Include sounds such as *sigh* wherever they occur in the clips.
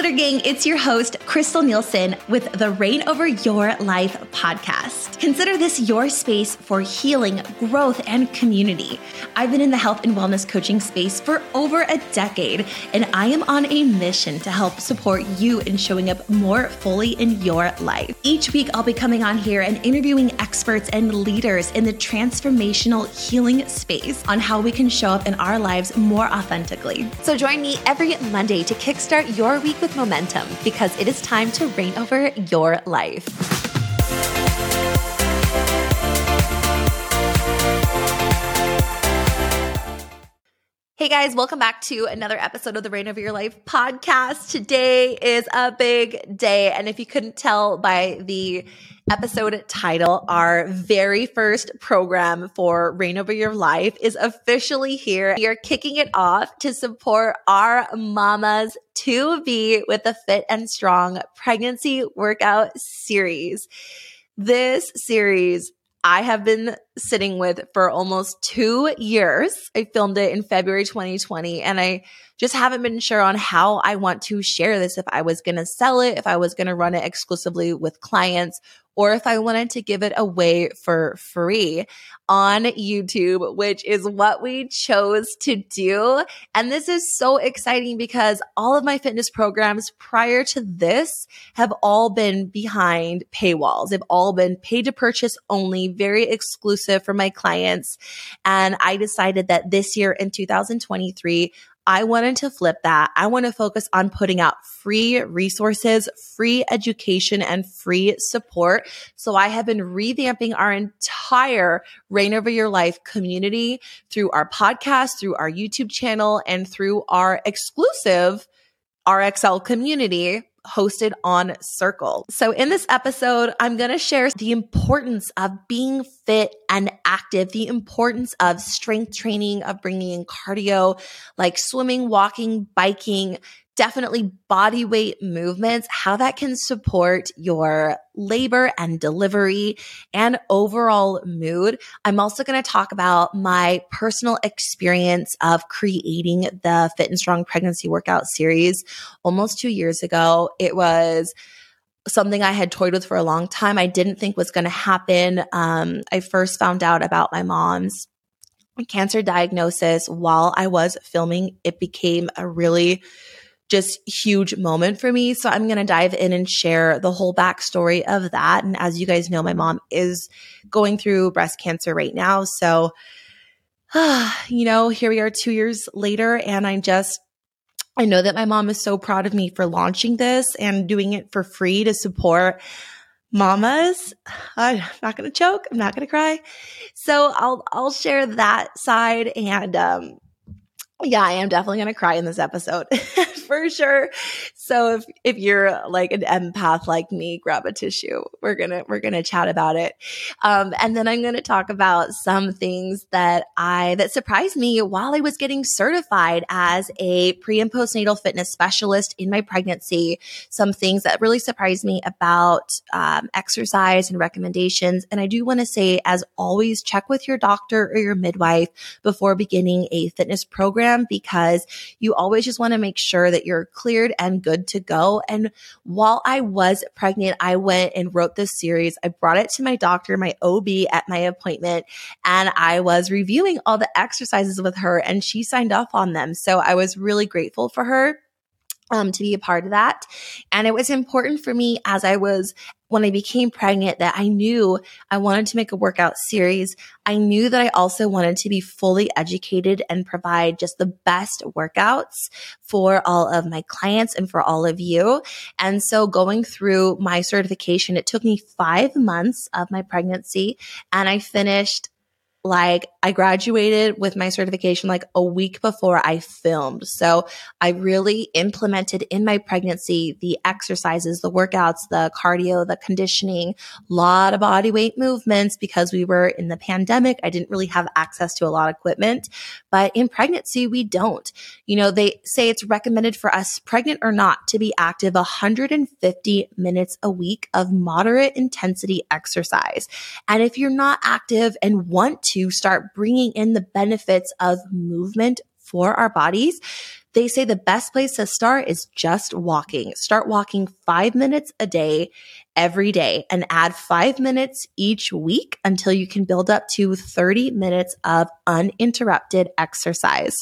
Glitter Gang, it's your host, Krystal Nielson, with the Reign Over Your Life podcast. Consider this your space for healing, growth, and community. I've been in the health and wellness coaching space for over a decade, and I am on a mission to help support you in showing up more fully in your life. Each week, I'll be coming on here and interviewing experts and leaders in the transformational healing space on how we can show up in our lives more authentically. So join me every Monday to kickstart your week with momentum because it is time to reign over your life. Hey guys, welcome back to another episode of the Reign Over Your Life podcast. Today is a big day. And if you couldn't tell by the episode title, our very first program for Reign Over Your Life is officially here. We are kicking it off to support our mamas to be with the Fit and Strong Pregnancy Workout Series. This series I have been sitting with for almost two years. I filmed it in February 2020 and I just haven't been sure on how I want to share this. If I was going to sell it, if I was going to run it exclusively with clients, or if I wanted to give it away for free on YouTube, which is what we chose to do. And this is so exciting because all of my fitness programs prior to this have all been behind paywalls. They've all been paid to purchase only, very exclusive for my clients. And I decided that this year in 2023, I wanted to flip that. I want to focus on putting out free resources, free education, and free support. So I have been revamping our entire Reign Over Your Life community through our podcast, through our YouTube channel, and through our exclusive RXL community hosted on Circle. So in this episode, I'm going to share the importance of being fit and active, the importance of strength training, of bringing in cardio like swimming, walking, biking, definitely body weight movements, how that can support your labor and delivery and overall mood. I'm also going to talk about my personal experience of creating the Fit and Strong Pregnancy Workout Series almost two years ago. It was something I had toyed with for a long time. I didn't think was going to happen. Um, I first found out about my mom's cancer diagnosis while I was filming. It became a really just huge moment for me. So I'm going to dive in and share the whole backstory of that. And as you guys know, my mom is going through breast cancer right now. So, *sighs* you know, here we are two years later, and I just, I know that my mom is so proud of me for launching this and doing it for free to support mamas. *sighs* I'm not going to choke. I'm not going to cry. So I'll, I'll share that side and, um, yeah, I am definitely going to cry in this episode *laughs* for sure. So if if you're like an empath like me, grab a tissue. We're gonna we're gonna chat about it, um, and then I'm gonna talk about some things that I that surprised me while I was getting certified as a pre and postnatal fitness specialist in my pregnancy. Some things that really surprised me about um, exercise and recommendations. And I do want to say, as always, check with your doctor or your midwife before beginning a fitness program because you always just want to make sure that that you're cleared and good to go. And while I was pregnant, I went and wrote this series. I brought it to my doctor, my OB at my appointment, and I was reviewing all the exercises with her and she signed off on them. So I was really grateful for her um, to be a part of that. And it was important for me as I was when I became pregnant that I knew I wanted to make a workout series. I knew that I also wanted to be fully educated and provide just the best workouts for all of my clients and for all of you. And so going through my certification, it took me five months of my pregnancy and I finished like I graduated with my certification like a week before I filmed. So I really implemented in my pregnancy the exercises, the workouts, the cardio, the conditioning, a lot of body weight movements because we were in the pandemic. I didn't really have access to a lot of equipment, but in pregnancy, we don't. You know, they say it's recommended for us, pregnant or not, to be active 150 minutes a week of moderate intensity exercise. And if you're not active and want to start bringing in the benefits of movement for our bodies, they say the best place to start is just walking. Start walking five minutes a day every day and add five minutes each week until you can build up to 30 minutes of uninterrupted exercise.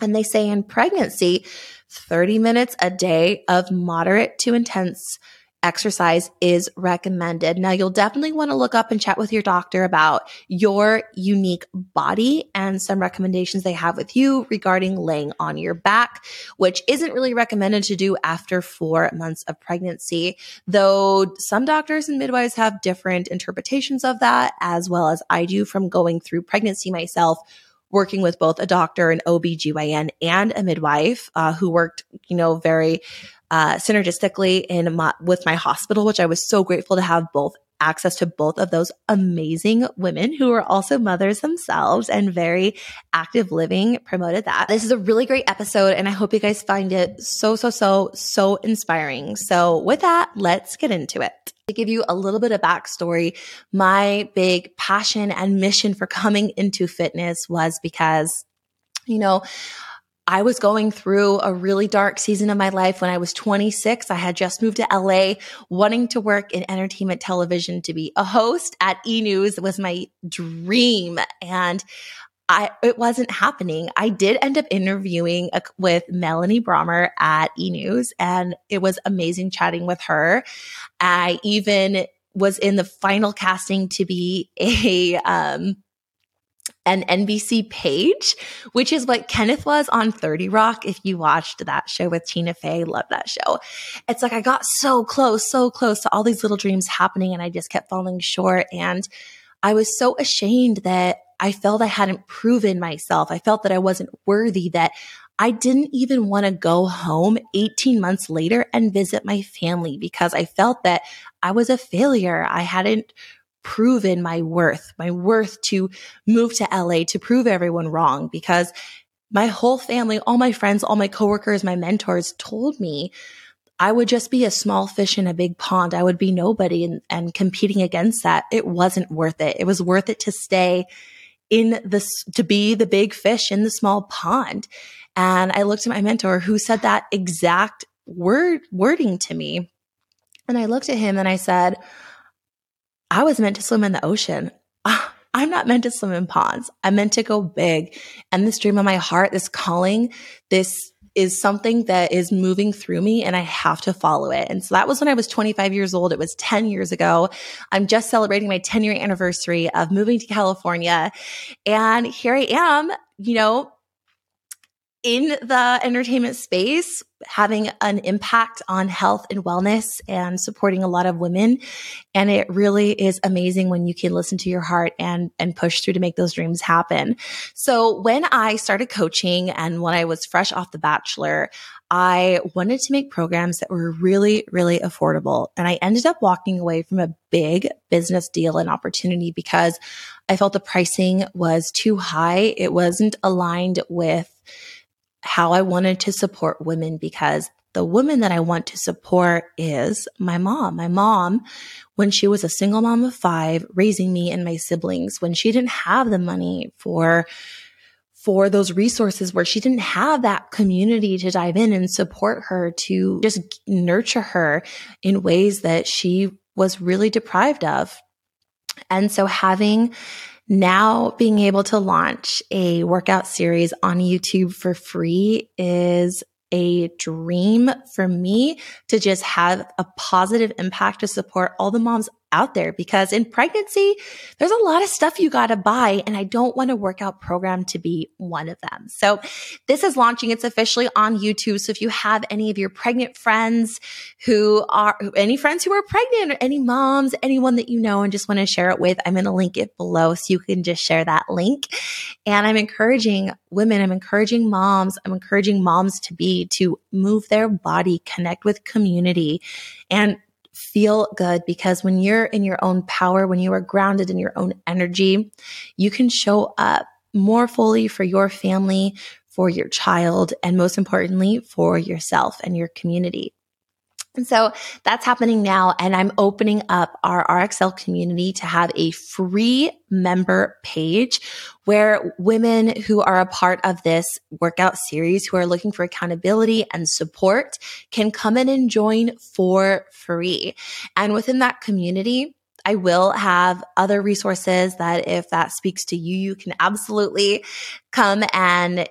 And they say in pregnancy, 30 minutes a day of moderate to intense exercise is recommended. Now, you'll definitely want to look up and chat with your doctor about your unique body and some recommendations they have with you regarding laying on your back, which isn't really recommended to do after four months of pregnancy, though some doctors and midwives have different interpretations of that, as well as I do from going through pregnancy myself working with both a doctor, an OBGYN and a midwife, uh, who worked, you know, very, uh, synergistically in my, with my hospital, which I was so grateful to have both access to both of those amazing women who are also mothers themselves and very active living promoted that. This is a really great episode and I hope you guys find it so, so, so, so inspiring. So with that, let's get into it. To give you a little bit of backstory, my big passion and mission for coming into fitness was because, you know, I was going through a really dark season of my life when I was 26. I had just moved to LA, wanting to work in entertainment television to be a host at E News was my dream. And I, it wasn't happening. I did end up interviewing a, with Melanie Bromley at E News and it was amazing chatting with her. I even was in the final casting to be a, um, an NBC page, which is what Kenneth was on 30 Rock. If you watched that show with Tina Fey, love that show. It's like I got so close, so close to all these little dreams happening and I just kept falling short. And I was so ashamed that I felt I hadn't proven myself. I felt that I wasn't worthy, that I didn't even want to go home 18 months later and visit my family because I felt that I was a failure. I hadn't proven my worth, my worth to move to LA to prove everyone wrong because my whole family, all my friends, all my coworkers, my mentors told me I would just be a small fish in a big pond. I would be nobody and, and competing against that. It wasn't worth it. It was worth it to stay in this, to be the big fish in the small pond. And I looked at my mentor who said that exact word, wording to me. And I looked at him and I said, I was meant to swim in the ocean. Ah, I'm not meant to swim in ponds. I'm meant to go big. And this dream of my heart, this calling, this is something that is moving through me and I have to follow it. And so that was when I was 25 years old. It was 10 years ago. I'm just celebrating my 10 year anniversary of moving to California. And here I am, you know, in the entertainment space, having an impact on health and wellness and supporting a lot of women. And it really is amazing when you can listen to your heart and, and push through to make those dreams happen. So when I started coaching and when I was fresh off the bachelor, I wanted to make programs that were really, really affordable. And I ended up walking away from a big business deal and opportunity because I felt the pricing was too high. It wasn't aligned with how I wanted to support women because the woman that I want to support is my mom. My mom, when she was a single mom of five, raising me and my siblings, when she didn't have the money for for those resources where she didn't have that community to dive in and support her to just nurture her in ways that she was really deprived of. And so having now being able to launch a workout series on YouTube for free is a dream for me to just have a positive impact to support all the moms out there because in pregnancy, there's a lot of stuff you got to buy. And I don't want a workout program to be one of them. So this is launching. It's officially on YouTube. So if you have any of your pregnant friends who are any friends who are pregnant or any moms, anyone that you know and just want to share it with, I'm going to link it below so you can just share that link. And I'm encouraging women, I'm encouraging moms, I'm encouraging moms to be to move their body, connect with community and feel good because when you're in your own power, when you are grounded in your own energy, you can show up more fully for your family, for your child, and most importantly, for yourself and your community. So that's happening now. And I'm opening up our RXL community to have a free member page where women who are a part of this workout series who are looking for accountability and support can come in and join for free. And within that community, I will have other resources that if that speaks to you, you can absolutely come and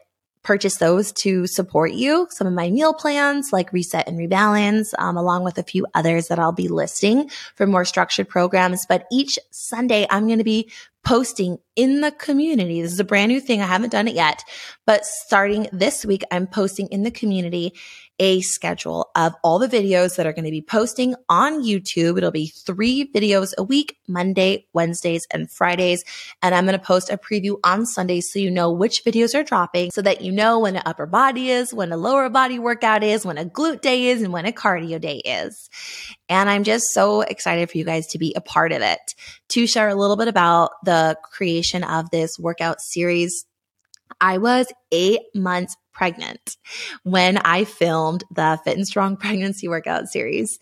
purchase those to support you. Some of my meal plans like Reset and Rebalance, um, along with a few others that I'll be listing for more structured programs. But each Sunday, I'm going to be posting in the community. This is a brand new thing. I haven't done it yet, but starting this week, I'm posting in the community a schedule of all the videos that are going to be posting on YouTube. It'll be three videos a week, Monday, Wednesdays, and Fridays. And I'm going to post a preview on Sundays so you know which videos are dropping so that you know when an upper body is, when a lower body workout is, when a glute day is, and when a cardio day is. And I'm just so excited for you guys to be a part of it. To share a little bit about the creation of this workout series, I was eight months pregnant when I filmed the Fit and Strong *laughs* pregnancy workout series.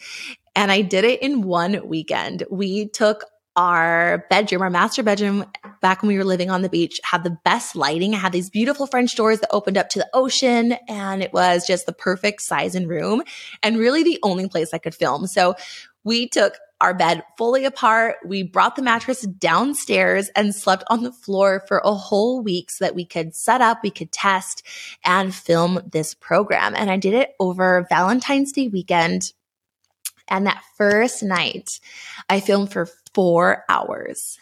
And I did it in one weekend. We took our bedroom, our master bedroom, back when we were living on the beach, had the best lighting. I had these beautiful French doors that opened up to the ocean, and it was just the perfect size and room, and really the only place I could film. So we took our bed fully apart. We brought the mattress downstairs and slept on the floor for a whole week so that we could set up, we could test and film this program. And I did it over Valentine's Day weekend. And that first night, I filmed for four hours.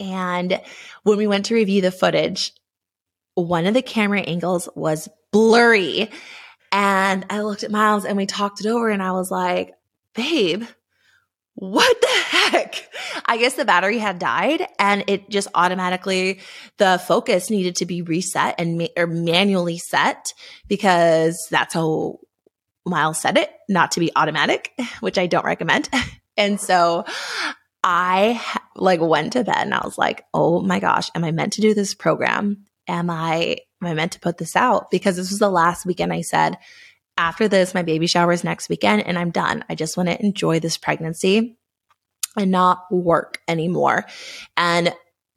And when we went to review the footage, one of the camera angles was blurry. And I looked at Miles and we talked it over, and I was like, babe, what the heck? I guess the battery had died and it just automatically, the focus needed to be reset and ma- or manually set because that's how Miles said it, not to be automatic, *laughs* which I don't recommend. *laughs* And so I like went to bed and I was like, oh my gosh, am I meant to do this program? Am I, am I meant to put this out? Because this was the last weekend I said, after this, my baby shower is next weekend and I'm done. I just want to enjoy this pregnancy and not work anymore. And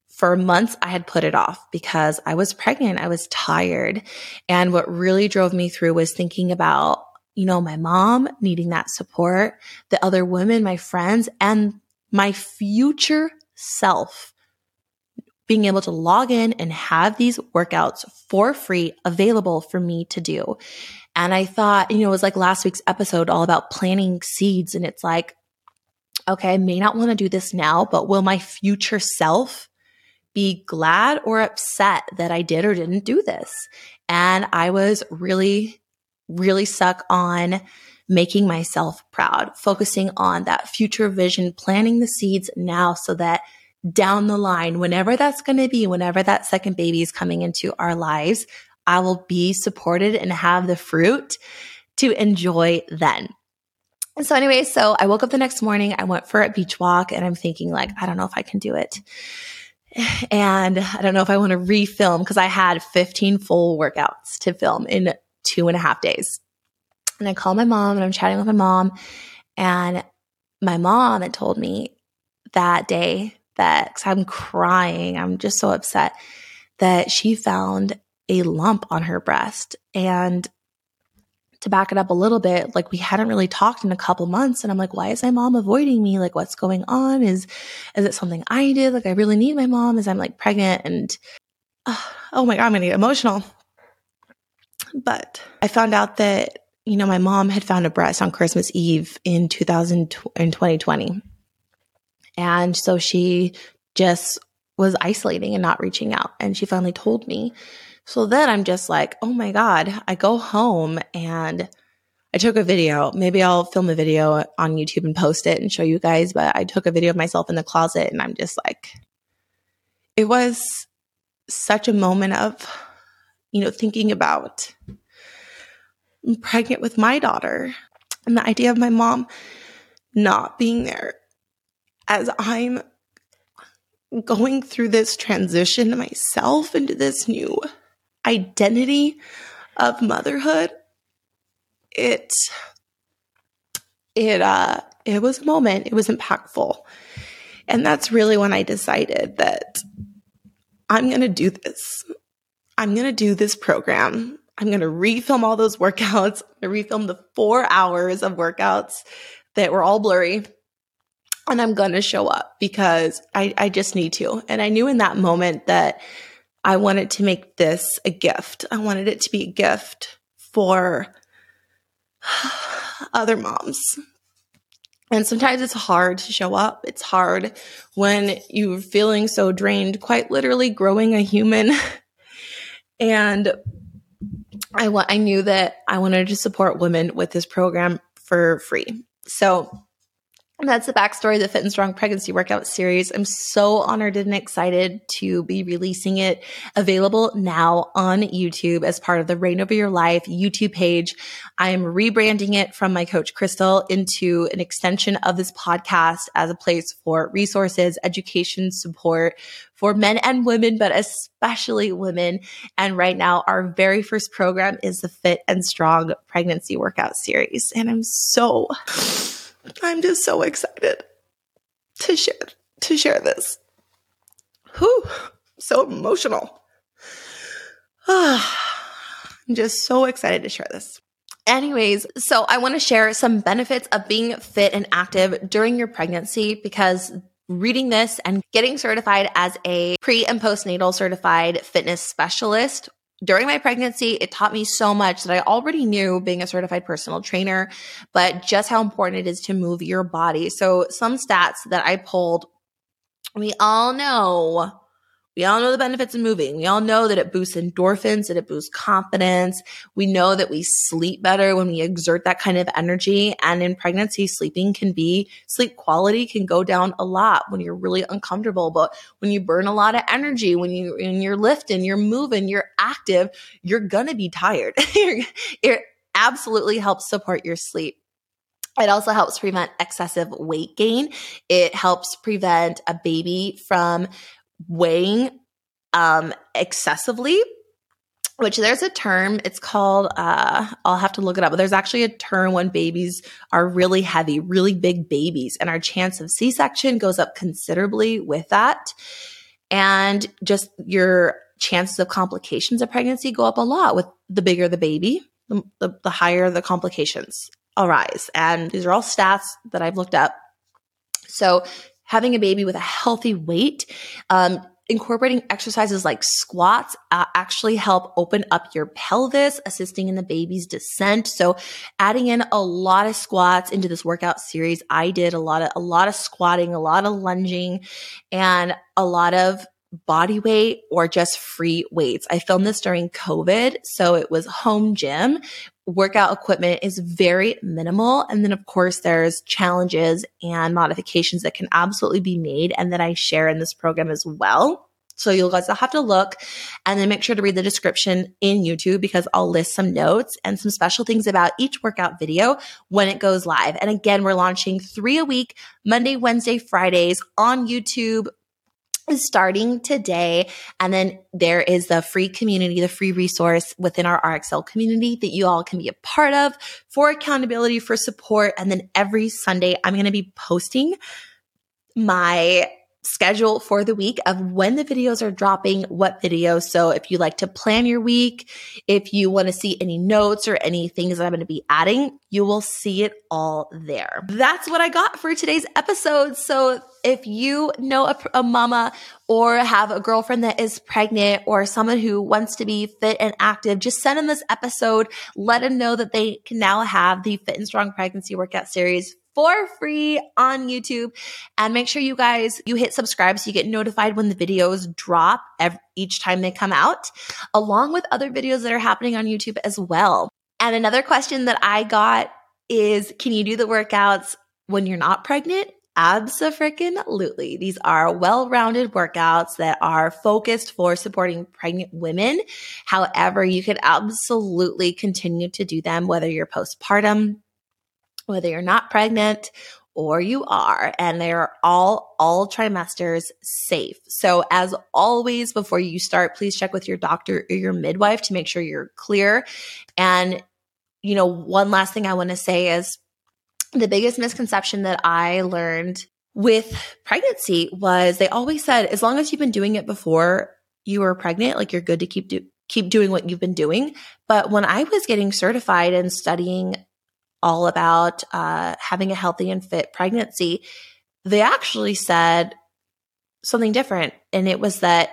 for months, I had put it off because I was pregnant. I was tired. And what really drove me through was thinking about, you know, my mom needing that support, the other women, my friends, and my future self being able to log in and have these workouts for free available for me to do. And I thought, you know, it was like last week's episode all about planting seeds. And it's like, okay, I may not want to do this now, but will my future self be glad or upset that I did or didn't do this? And I was really, really stuck on making myself proud, focusing on that future vision, planting the seeds now so that down the line, whenever that's going to be, whenever that second baby is coming into our lives, I will be supported and have the fruit to enjoy then. And so, anyway, so I woke up the next morning, I went for a beach walk, and I'm thinking, like, I don't know if I can do it. *sighs* And I don't know if I want to refilm because I had 15 full workouts to film in two and a half days. And I called my mom and I'm chatting with my mom. And my mom had told me that day that, because I'm crying, I'm just so upset that she found a lump on her breast. And to back it up a little bit, like we hadn't really talked in a couple months. And I'm like, why is my mom avoiding me? Like, what's going on? Is, is it something I did? Like, I really need my mom as I'm like pregnant and, uh, oh my God, I'm going to get emotional. But I found out that, you know, my mom had found a breast on Christmas Eve in 2000, in 2020. And so she just was isolating and not reaching out. And she finally told me. So then I'm just like, oh my God, I go home and I took a video. Maybe I'll film a video on YouTube and post it and show you guys. But I took a video of myself in the closet and I'm just like, it was such a moment of, you know, thinking about I'm pregnant with my daughter and the idea of my mom not being there as I'm going through this transition myself into this new identity of motherhood, it it uh it was a moment. It was impactful. And that's really when I decided that I'm going to do this. I'm going to do this program. I'm going to refilm all those workouts. To *laughs* refilm the four hours of workouts that were all blurry. And I'm going to show up because I, I just need to. And I knew in that moment that I wanted to make this a gift. I wanted it to be a gift for *sighs* other moms. And sometimes it's hard to show up. It's hard when you're feeling so drained, quite literally growing a human. *laughs* and I wa- I knew that I wanted to support women with this program for free. So that's the backstory of the Fit and Strong Pregnancy Workout Series. I'm so honored and excited to be releasing it available now on YouTube as part of the Reign Over Your Life YouTube page. I am rebranding it from my coach Krystal into an extension of this podcast as a place for resources, education, support for men and women, but especially women. And right now, our very first program is the Fit and Strong Pregnancy Workout Series. And I'm so I'm just so excited to share to share this. Whew, so emotional. *sighs* I'm just so excited to share this. Anyways, so I want to share some benefits of being fit and active during your pregnancy because reading this and getting certified as a pre and postnatal certified fitness specialist during my pregnancy, it taught me so much that I already knew being a certified personal trainer, but just how important it is to move your body. So, some stats that I pulled, we all know we all know the benefits of moving. We all know that it boosts endorphins, that it boosts confidence. We know that we sleep better when we exert that kind of energy. And in pregnancy, sleeping can be, sleep quality can go down a lot when you're really uncomfortable. But when you burn a lot of energy, when you, when you're lifting, you're moving, you're active, you're gonna be tired. *laughs* it absolutely helps support your sleep. It also helps prevent excessive weight gain. It helps prevent a baby from weighing um, excessively which there's a term it's called uh, i'll have to look it up but there's actually a term when babies are really heavy really big babies and our chance of c-section goes up considerably with that. And just your chances of complications of pregnancy go up a lot with the bigger the baby the, the, the higher the complications arise. And these are all stats that i've looked up. So having a baby with a healthy weight, um, incorporating exercises like squats uh, actually help open up your pelvis, assisting in the baby's descent. So adding in a lot of squats into this workout series, I did a lot of, a lot of squatting, a lot of lunging and a lot of body weight or just free weights. I filmed this during COVID. So it was home gym. Workout equipment is very minimal. And then, of course, there's challenges and modifications that can absolutely be made and that I share in this program as well. So you'll guys have to look and then make sure to read the description in YouTube because I'll list some notes and some special things about each workout video when it goes live. And again, we're launching three a week, Monday, Wednesday, Fridays on YouTube starting today. And then there is the free community, the free resource within our RXL community that you all can be a part of for accountability, for support. And then every Sunday, I'm going to be posting my schedule for the week of when the videos are dropping, what videos. So if you like to plan your week, if you want to see any notes or any things that I'm going to be adding, you will see it all there. That's what I got for today's episode. So if you know a, a mama or have a girlfriend that is pregnant or someone who wants to be fit and active, just send them this episode. Let them know that they can now have the Fit and Strong Pregnancy Workout Series for free on YouTube. And make sure you guys, you hit subscribe so you get notified when the videos drop every, each time they come out, along with other videos that are happening on YouTube as well. And another question that I got is, can you do the workouts when you're not pregnant? Absolutely. These are well rounded workouts that are focused for supporting pregnant women. However, you can absolutely continue to do them whether you're postpartum, whether you're not pregnant or you are and they're all all trimesters safe so as always before you start please check with your doctor or your midwife to make sure you're clear and you know one last thing i want to say is the biggest misconception that I learned with pregnancy was they always said as long as you've been doing it before you were pregnant, like you're good to keep do- keep doing what you've been doing. But when I was getting certified and studying all about uh, having a healthy and fit pregnancy, they actually said something different, and it was that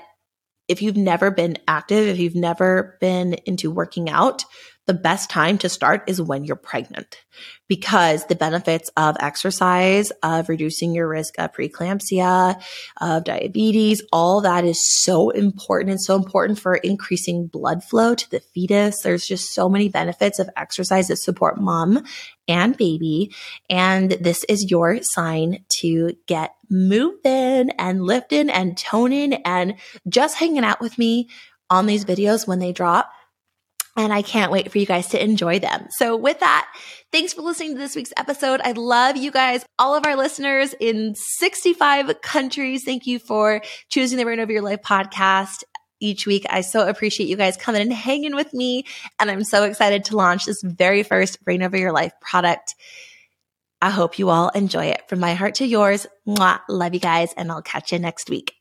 if you've never been active, if you've never been into working out, the best time to start is when you're pregnant because the benefits of exercise, of reducing your risk of preeclampsia, of diabetes, all that is so important and so important for increasing blood flow to the fetus. There's just so many benefits of exercise that support mom and baby. And this is your sign to get moving and lifting and toning and just hanging out with me on these videos when they drop and I can't wait for you guys to enjoy them. So with that, thanks for listening to this week's episode. I love you guys, all of our listeners in 65 countries. Thank you for choosing the Reign Over Your Life podcast each week. I so appreciate you guys coming and hanging with me. And I'm so excited to launch this very first Reign Over Your Life product. I hope you all enjoy it. From my heart to yours, mwah, love you guys, and I'll catch you next week.